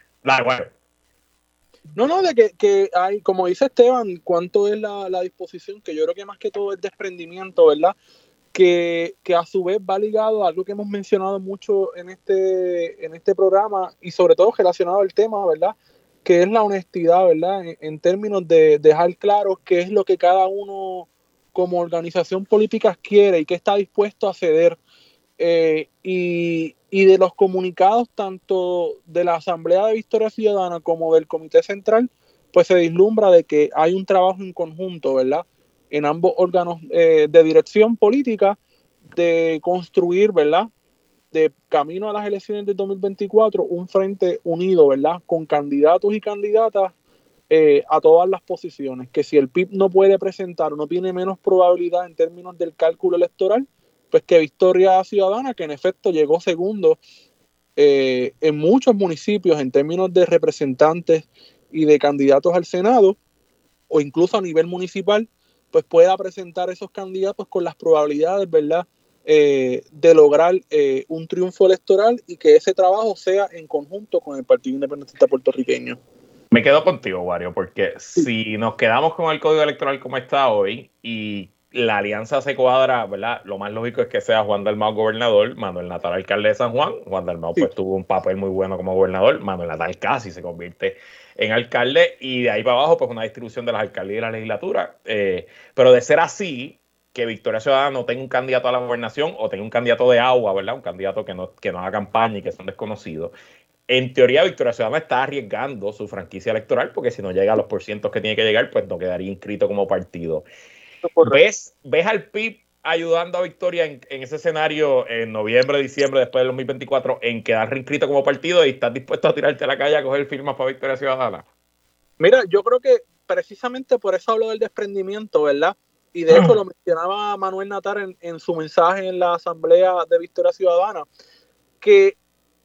Speaker 5: no, no, de que, hay, como dice Esteban, cuánto es la, disposición, que yo creo que más que todo es desprendimiento, ¿verdad? Que, a su vez va ligado a algo que hemos mencionado mucho en este, en este programa y sobre todo relacionado al tema, ¿verdad? Que es la honestidad, ¿verdad? En, términos de dejar claro qué es lo que cada uno como organización política quiere y qué está dispuesto a ceder. Eh, y, de los comunicados tanto de la Asamblea de Victoria Ciudadana como del Comité Central, pues se vislumbra de que hay un trabajo en conjunto, ¿verdad? En ambos órganos eh, de dirección política de construir, ¿verdad? De camino a las elecciones de 2024, un frente unido, ¿verdad? Con candidatos y candidatas eh, a todas las posiciones. Que si el PIB no puede presentar o no tiene menos probabilidad en términos del cálculo electoral, pues que Victoria Ciudadana, que en efecto llegó segundo eh, en muchos municipios en términos de representantes y de candidatos al Senado, o incluso a nivel municipal, pues pueda presentar esos candidatos con las probabilidades, ¿verdad?, eh, de lograr eh, un triunfo electoral y que ese trabajo sea en conjunto con el Partido Independentista Puertorriqueño.
Speaker 1: Me quedo contigo, Wario, porque si nos quedamos con el código electoral como está hoy y la alianza se cuadra, ¿verdad? Lo más lógico es que sea Juan Dalmau gobernador, Manuel Natal alcalde de San Juan. Juan Dalmau pues tuvo un papel muy bueno como gobernador, Manuel Natal casi se convierte en alcalde y de ahí para abajo pues una distribución de las alcaldías y la legislatura. Eh, pero de ser así, que Victoria Ciudadana no tenga un candidato a la gobernación o tenga un candidato de agua, ¿verdad? Un candidato que no, que no haga campaña y que son desconocidos. En teoría, Victoria Ciudadana está arriesgando su franquicia electoral porque si no llega a los porcientos que tiene que llegar, pues no quedaría inscrito como partido. ¿Ves, ¿Ves al PIB ayudando a Victoria en, ese escenario en noviembre, diciembre, después del 2024, en quedar reinscrito como partido y estás dispuesto a tirarte a la calle a coger firmas para Victoria Ciudadana?
Speaker 5: Mira, yo creo que precisamente por eso hablo del desprendimiento, ¿verdad? Y de hecho lo mencionaba Manuel Natar en, en su mensaje en la Asamblea de Victoria Ciudadana, que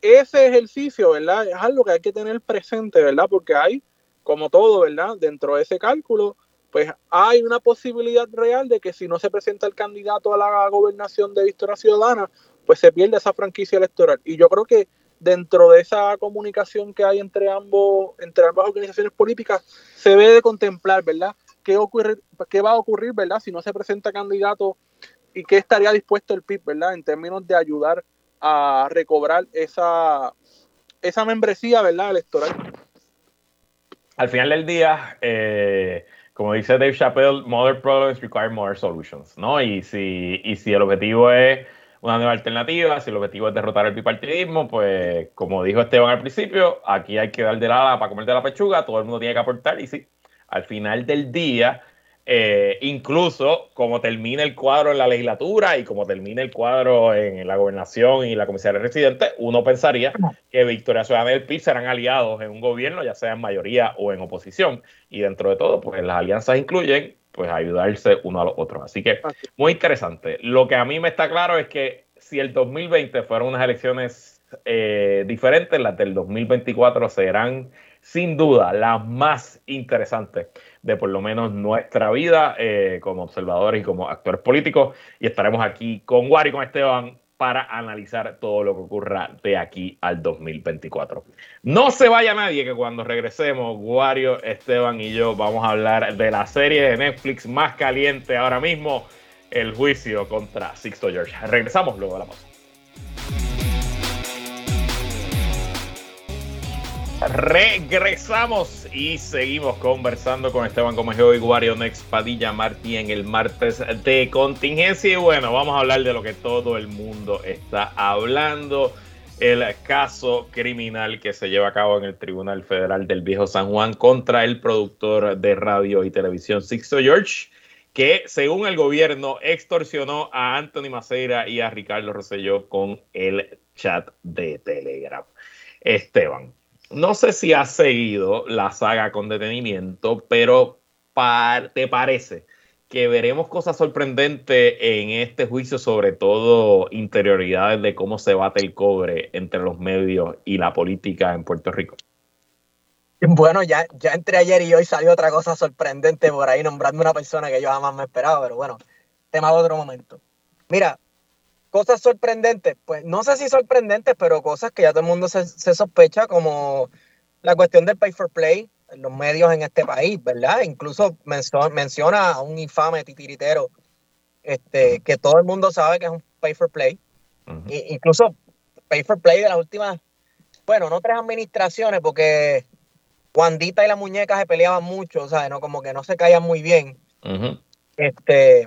Speaker 5: ese ejercicio, ¿verdad? Es algo que hay que tener presente, ¿verdad? Porque hay, como todo, ¿verdad? Dentro de ese cálculo, pues hay una posibilidad real de que si no se presenta el candidato a la gobernación de Victoria Ciudadana, pues se pierde esa franquicia electoral. Y yo creo que dentro de esa comunicación que hay entre ambos, entre ambas organizaciones políticas, se debe de contemplar, ¿verdad? ¿Qué, ocurre, qué va a ocurrir, ¿verdad? Si no se presenta candidato y qué estaría dispuesto el PIB, ¿verdad? En términos de ayudar a recobrar esa, esa membresía, ¿verdad? Electoral.
Speaker 1: Al final del día, eh, como dice Dave Chappelle, Modern Problems Require More Solutions, ¿no? Y si, y si el objetivo es una nueva alternativa, si el objetivo es derrotar el bipartidismo, pues como dijo Esteban al principio, aquí hay que dar de la para comer de la pechuga, todo el mundo tiene que aportar y sí, al final del día eh, incluso como termina el cuadro en la legislatura y como termina el cuadro en la gobernación y la comisaría residente, uno pensaría que Victoria Ciudadana y el PIB serán aliados en un gobierno, ya sea en mayoría o en oposición. Y dentro de todo, pues las alianzas incluyen pues ayudarse uno a los otros. Así que muy interesante. Lo que a mí me está claro es que si el 2020 fueron unas elecciones eh, diferentes, las del 2024 serán sin duda las más interesantes de por lo menos nuestra vida eh, como observadores y como actores políticos. Y estaremos aquí con Wari y con Esteban para analizar todo lo que ocurra de aquí al 2024. No se vaya nadie que cuando regresemos, Wario, Esteban y yo vamos a hablar de la serie de Netflix más caliente ahora mismo, El juicio contra Sixto George. Regresamos luego de la pausa. Regresamos y seguimos conversando con Esteban Gómez y Guario Next Padilla Martí en el martes de contingencia. Y bueno, vamos a hablar de lo que todo el mundo está hablando. El caso criminal que se lleva a cabo en el Tribunal Federal del Viejo San Juan contra el productor de radio y televisión Sixto George, que según el gobierno extorsionó a Anthony Maceira y a Ricardo Rosselló con el chat de Telegram. Esteban, no sé si has seguido la saga con detenimiento, pero ¿te parece que veremos cosas sorprendentes en este juicio, sobre todo interioridades de cómo se bate el cobre entre los medios y la política en Puerto Rico?
Speaker 4: Bueno, ya, ya entre ayer y hoy salió otra cosa sorprendente por ahí nombrando una persona que yo jamás me esperaba, pero bueno, tema de otro momento. Mira, cosas sorprendentes, pues no sé si sorprendentes, pero cosas que ya todo el mundo se, sospecha, como la cuestión del pay for play en los medios en este país, ¿verdad? Incluso menciona a un infame titiritero este, que todo el mundo sabe que es un pay for play. incluso pay for play de las últimas, bueno, no tres administraciones, porque Juandita y la muñeca se peleaban mucho, ¿sabes? ¿no? Como que no se caían muy bien. Este,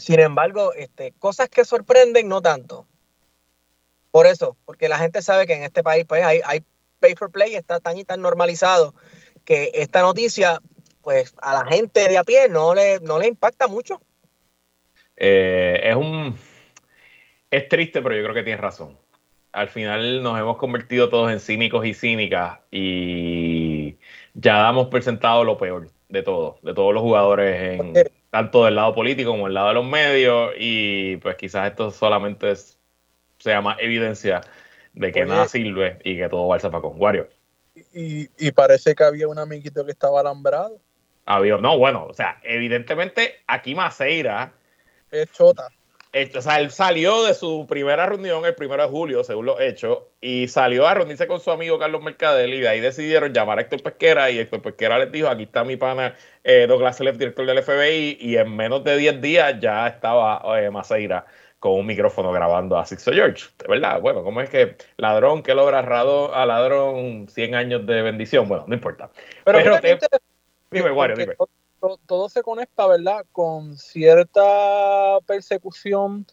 Speaker 4: sin embargo, este, cosas que sorprenden no tanto. Por eso, porque la gente sabe que en este país pues, hay, hay pay for play, está tan y tan normalizado que esta noticia, pues a la gente de a pie no le, no le impacta mucho.
Speaker 1: Eh, es un. Es triste, pero yo creo que tienes razón. Al final nos hemos convertido todos en cínicos y cínicas y ya damos por sentado lo peor de todo, de todos los jugadores, en, tanto del lado político como del lado de los medios, y pues quizás esto solamente sea más evidencia de que nada sirve y que todo va al zafacón. Wario.
Speaker 5: Y, y, parece que había un amiguito que estaba alambrado.
Speaker 1: Había, no, bueno, o sea, evidentemente aquí Maceira.
Speaker 5: Es chota.
Speaker 1: O sea, él salió de su primera reunión el primero de julio, según los hechos, y salió a reunirse con su amigo Carlos Mercadel, y de ahí decidieron llamar a Héctor Pesquera, y Héctor Pesquera les dijo, aquí está mi pana eh, Douglas Selef, director del FBI, y en menos de 10 días ya estaba eh, Maceira con un micrófono grabando a Sixto George, ¿verdad? Bueno, ¿cómo es que ladrón que logra a ladrón 100 años de bendición? Bueno, no importa.
Speaker 5: Pero, dime, Wario, dime. Todo, se conecta, ¿verdad? Con cierta persecución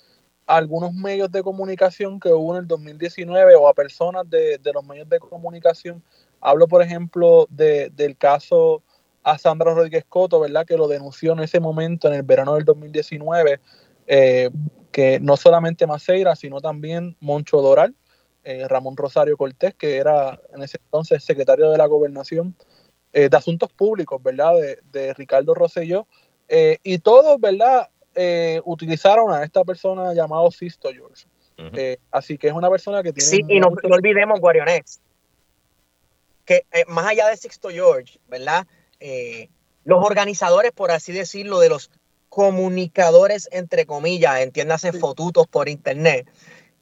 Speaker 5: a algunos medios de comunicación que hubo en el 2019 o a personas de, los medios de comunicación. Hablo, por ejemplo, del caso a Sandra Rodríguez Coto, ¿verdad? Que lo denunció en ese momento, en el verano del 2019, eh, que no solamente Maceira, sino también Moncho Doral, eh, Ramón Rosario Cortés, que era en ese entonces secretario de la Gobernación eh, de Asuntos Públicos, ¿verdad? De, Ricardo Rosselló, eh, y todos, ¿verdad? utilizaron a esta persona llamado Sisto George. así que es una persona que tiene...
Speaker 4: Sí, y no, olvidemos, Guarionex, que más allá de Sixto George, ¿verdad? los organizadores, por así decirlo, de los comunicadores, entre comillas, entiéndase fotutos por internet,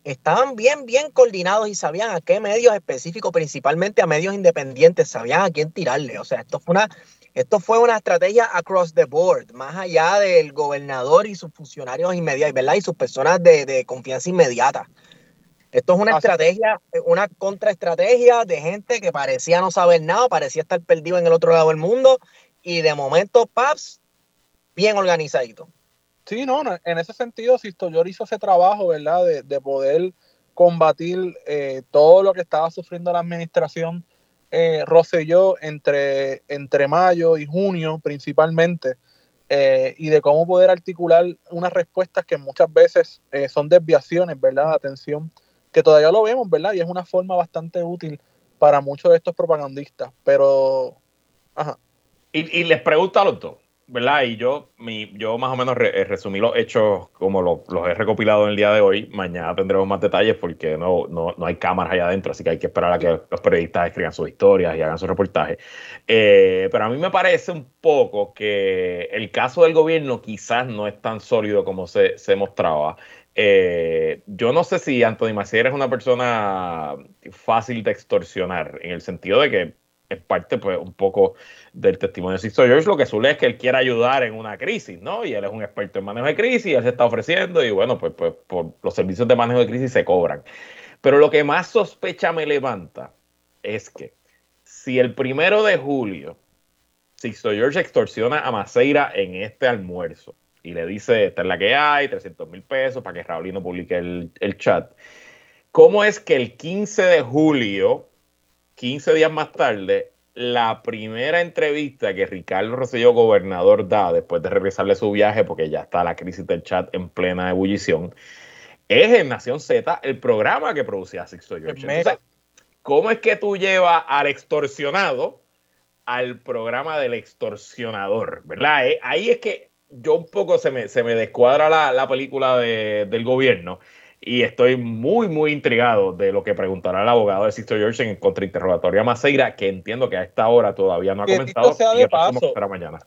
Speaker 4: estaban bien, bien coordinados y sabían a qué medios específicos, principalmente a medios independientes, sabían a quién tirarle. O sea, esto fue una, esto fue una estrategia across the board, más allá del gobernador y sus funcionarios inmediatos, ¿verdad? Y sus personas de, de confianza inmediata. Esto es una estrategia, una contraestrategia de gente que parecía no saber nada, parecía estar perdido en el otro lado del mundo, y de momento, Paps, bien organizadito.
Speaker 5: Sí, no, en ese sentido, Sisto yo hizo ese trabajo, ¿verdad? De, poder combatir eh, todo lo que estaba sufriendo la administración eh, Rosselló entre, entre mayo y junio principalmente, eh, y de cómo poder articular unas respuestas que muchas veces eh, son desviaciones, ¿verdad? Atención, que todavía lo vemos, ¿verdad? Y es una forma bastante útil para muchos de estos propagandistas, pero... Ajá.
Speaker 1: Y, y les pregunto a los dos, ¿verdad? Y yo, mi, yo más o menos eh, resumí los hechos como los he recopilado en el día de hoy. Mañana tendremos más detalles porque no, no, no, hay cámaras allá adentro, así que hay que esperar a que los periodistas escriban sus historias y hagan sus reportajes. Eh, pero a mí me parece un poco que el caso del gobierno quizás no es tan sólido como se, se mostraba. Eh, yo no sé si Anthony Macier es una persona fácil de extorsionar, en el sentido de que es parte, pues, un poco del testimonio de Sisto George, lo que suele es que él quiere ayudar en una crisis, ¿no? Y él es un experto en manejo de crisis, él se está ofreciendo, y bueno, pues, pues por los servicios de manejo de crisis se cobran. Pero lo que más sospecha me levanta es que si el primero de julio Sixto George extorsiona a Maceira en este almuerzo y le dice, esta es la que hay, 300 mil pesos para que Raulino publique el, el chat, ¿cómo es que el 15 de julio 15 días más tarde, la primera entrevista que Ricardo Rosselló, gobernador, da después de regresarle su viaje, porque ya está la crisis del chat en plena ebullición, es en Nación Z, el programa que producía Sixto George. ¿cómo es que tú llevas al extorsionado al programa del extorsionador? ¿Verdad? Eh, ahí es que yo un poco se me, se me descuadra la, película del gobierno y estoy muy, muy intrigado de lo que preguntará el abogado de Sisto George en contrainterrogatorio a Maceira, que entiendo que a esta hora todavía no ha que comenzado.
Speaker 5: Sea de paso,
Speaker 1: mañana.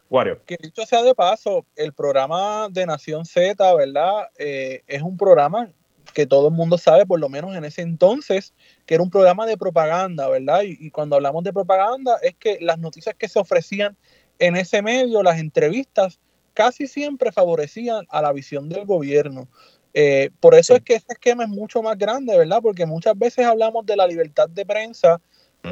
Speaker 5: Que dicho sea de paso, el programa de Nación Z, ¿verdad? Eh, es un programa que todo el mundo sabe, por lo menos en ese entonces, que era un programa de propaganda, ¿verdad? Y, y cuando hablamos de propaganda es que las noticias que se ofrecían en ese medio, las entrevistas, casi siempre favorecían a la visión del gobierno. Eh, por eso es que este esquema es mucho más grande, ¿verdad? Porque muchas veces hablamos de la libertad de prensa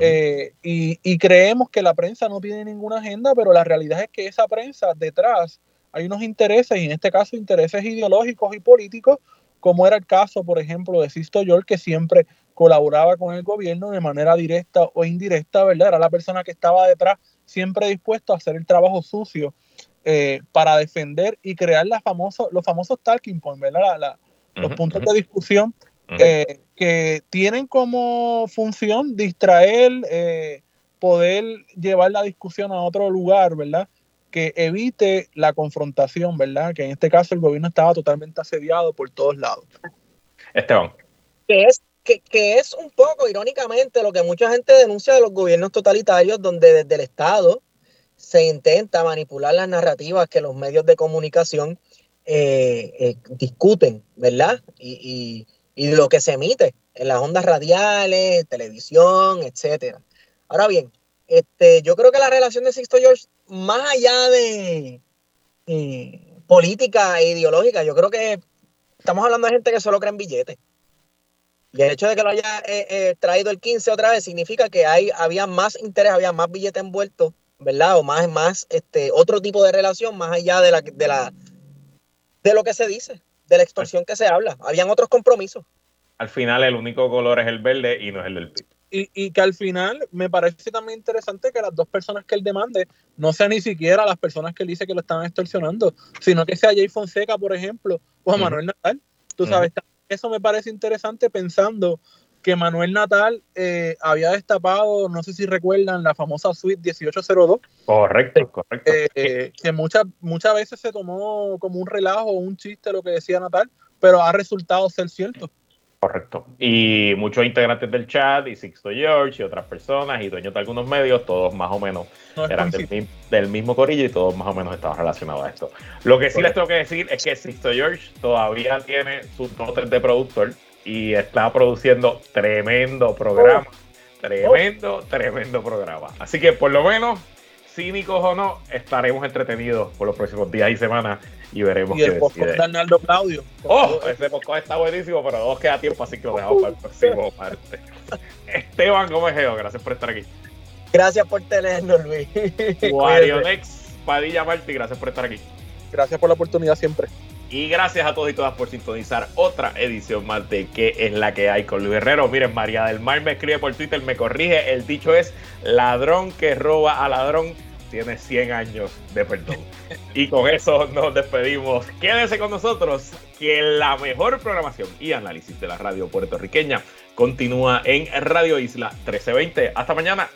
Speaker 5: eh, y, creemos que la prensa no tiene ninguna agenda, pero la realidad es que esa prensa detrás hay unos intereses, y en este caso intereses ideológicos y políticos, como era el caso, por ejemplo, de Sisto York, que siempre colaboraba con el gobierno de manera directa o indirecta, ¿verdad? Era la persona que estaba detrás, siempre dispuesto a hacer el trabajo sucio eh, para defender y crear la famoso, los famosos talking points, ¿verdad? los puntos de discusión eh, que tienen como función distraer, eh, poder llevar la discusión a otro lugar, ¿verdad? Que evite la confrontación, ¿verdad? Que en este caso el gobierno estaba totalmente asediado por todos lados.
Speaker 1: Esteban.
Speaker 4: Que es, que, que es un poco, irónicamente, lo que mucha gente denuncia de los gobiernos totalitarios, donde desde el Estado se intenta manipular las narrativas que los medios de comunicación eh, eh, discuten, ¿verdad? Y, y, lo que se emite en las ondas radiales, televisión, etcétera. Ahora bien, este, yo creo que la relación de Sixto George, más allá de política e ideológica, yo creo que estamos hablando de gente que solo cree en billetes. Y el hecho de que lo haya eh, traído el 15 otra vez significa que hay, había más interés, había más billetes envueltos, ¿verdad? O más, más este, otro tipo de relación más allá de la, de la de lo que se dice, de la extorsión que se habla. Habían otros compromisos.
Speaker 1: Al final el único color es el verde y no es el del PIB.
Speaker 5: Y, y, que al final me parece también interesante que las dos personas que él demande no sean ni siquiera las personas que él dice que lo están extorsionando, sino que sea Jay Fonseca, por ejemplo, o a Manuel Natal. Tú sabes, eso me parece interesante pensando que Manuel Natal eh, había destapado, no sé si recuerdan, la famosa suite 1802.
Speaker 1: Correcto, correcto.
Speaker 5: Eh, que muchas, muchas veces se tomó como un relajo un chiste lo que decía Natal, pero ha resultado ser cierto.
Speaker 1: Correcto. Y muchos integrantes del chat, y Sixto George, y otras personas, y dueños de algunos medios, todos más o menos eran del, mismo corillo y todos más o menos estaban relacionados a esto. Lo que sí les tengo que decir es que Sixto George todavía tiene sus dotes de productor y está produciendo tremendo programa. Oh. Tremendo, tremendo programa. Así que por lo menos, cínicos o no, estaremos entretenidos por los próximos días y semanas y veremos
Speaker 5: y el qué de Arnaldo Claudio.
Speaker 1: Oh, ese podcast está buenísimo, pero no queda tiempo, así que lo dejamos para el próximo martes. Esteban Gómez Geo, gracias por estar aquí.
Speaker 4: Gracias por tenernos, Luis.
Speaker 1: Wario Padilla Martí, gracias por estar aquí.
Speaker 5: Gracias por la oportunidad siempre.
Speaker 1: Y gracias a todos y todas por sintonizar otra edición más de ¿Qué es la que hay con Luis Herrero? Miren, María del Mar me escribe por Twitter, me corrige. El dicho es: ladrón que roba a ladrón tiene 100 años de perdón. Y con eso nos despedimos. Quédese con nosotros, que la mejor programación y análisis de la radio puertorriqueña continúa en Radio Isla 1320. Hasta mañana.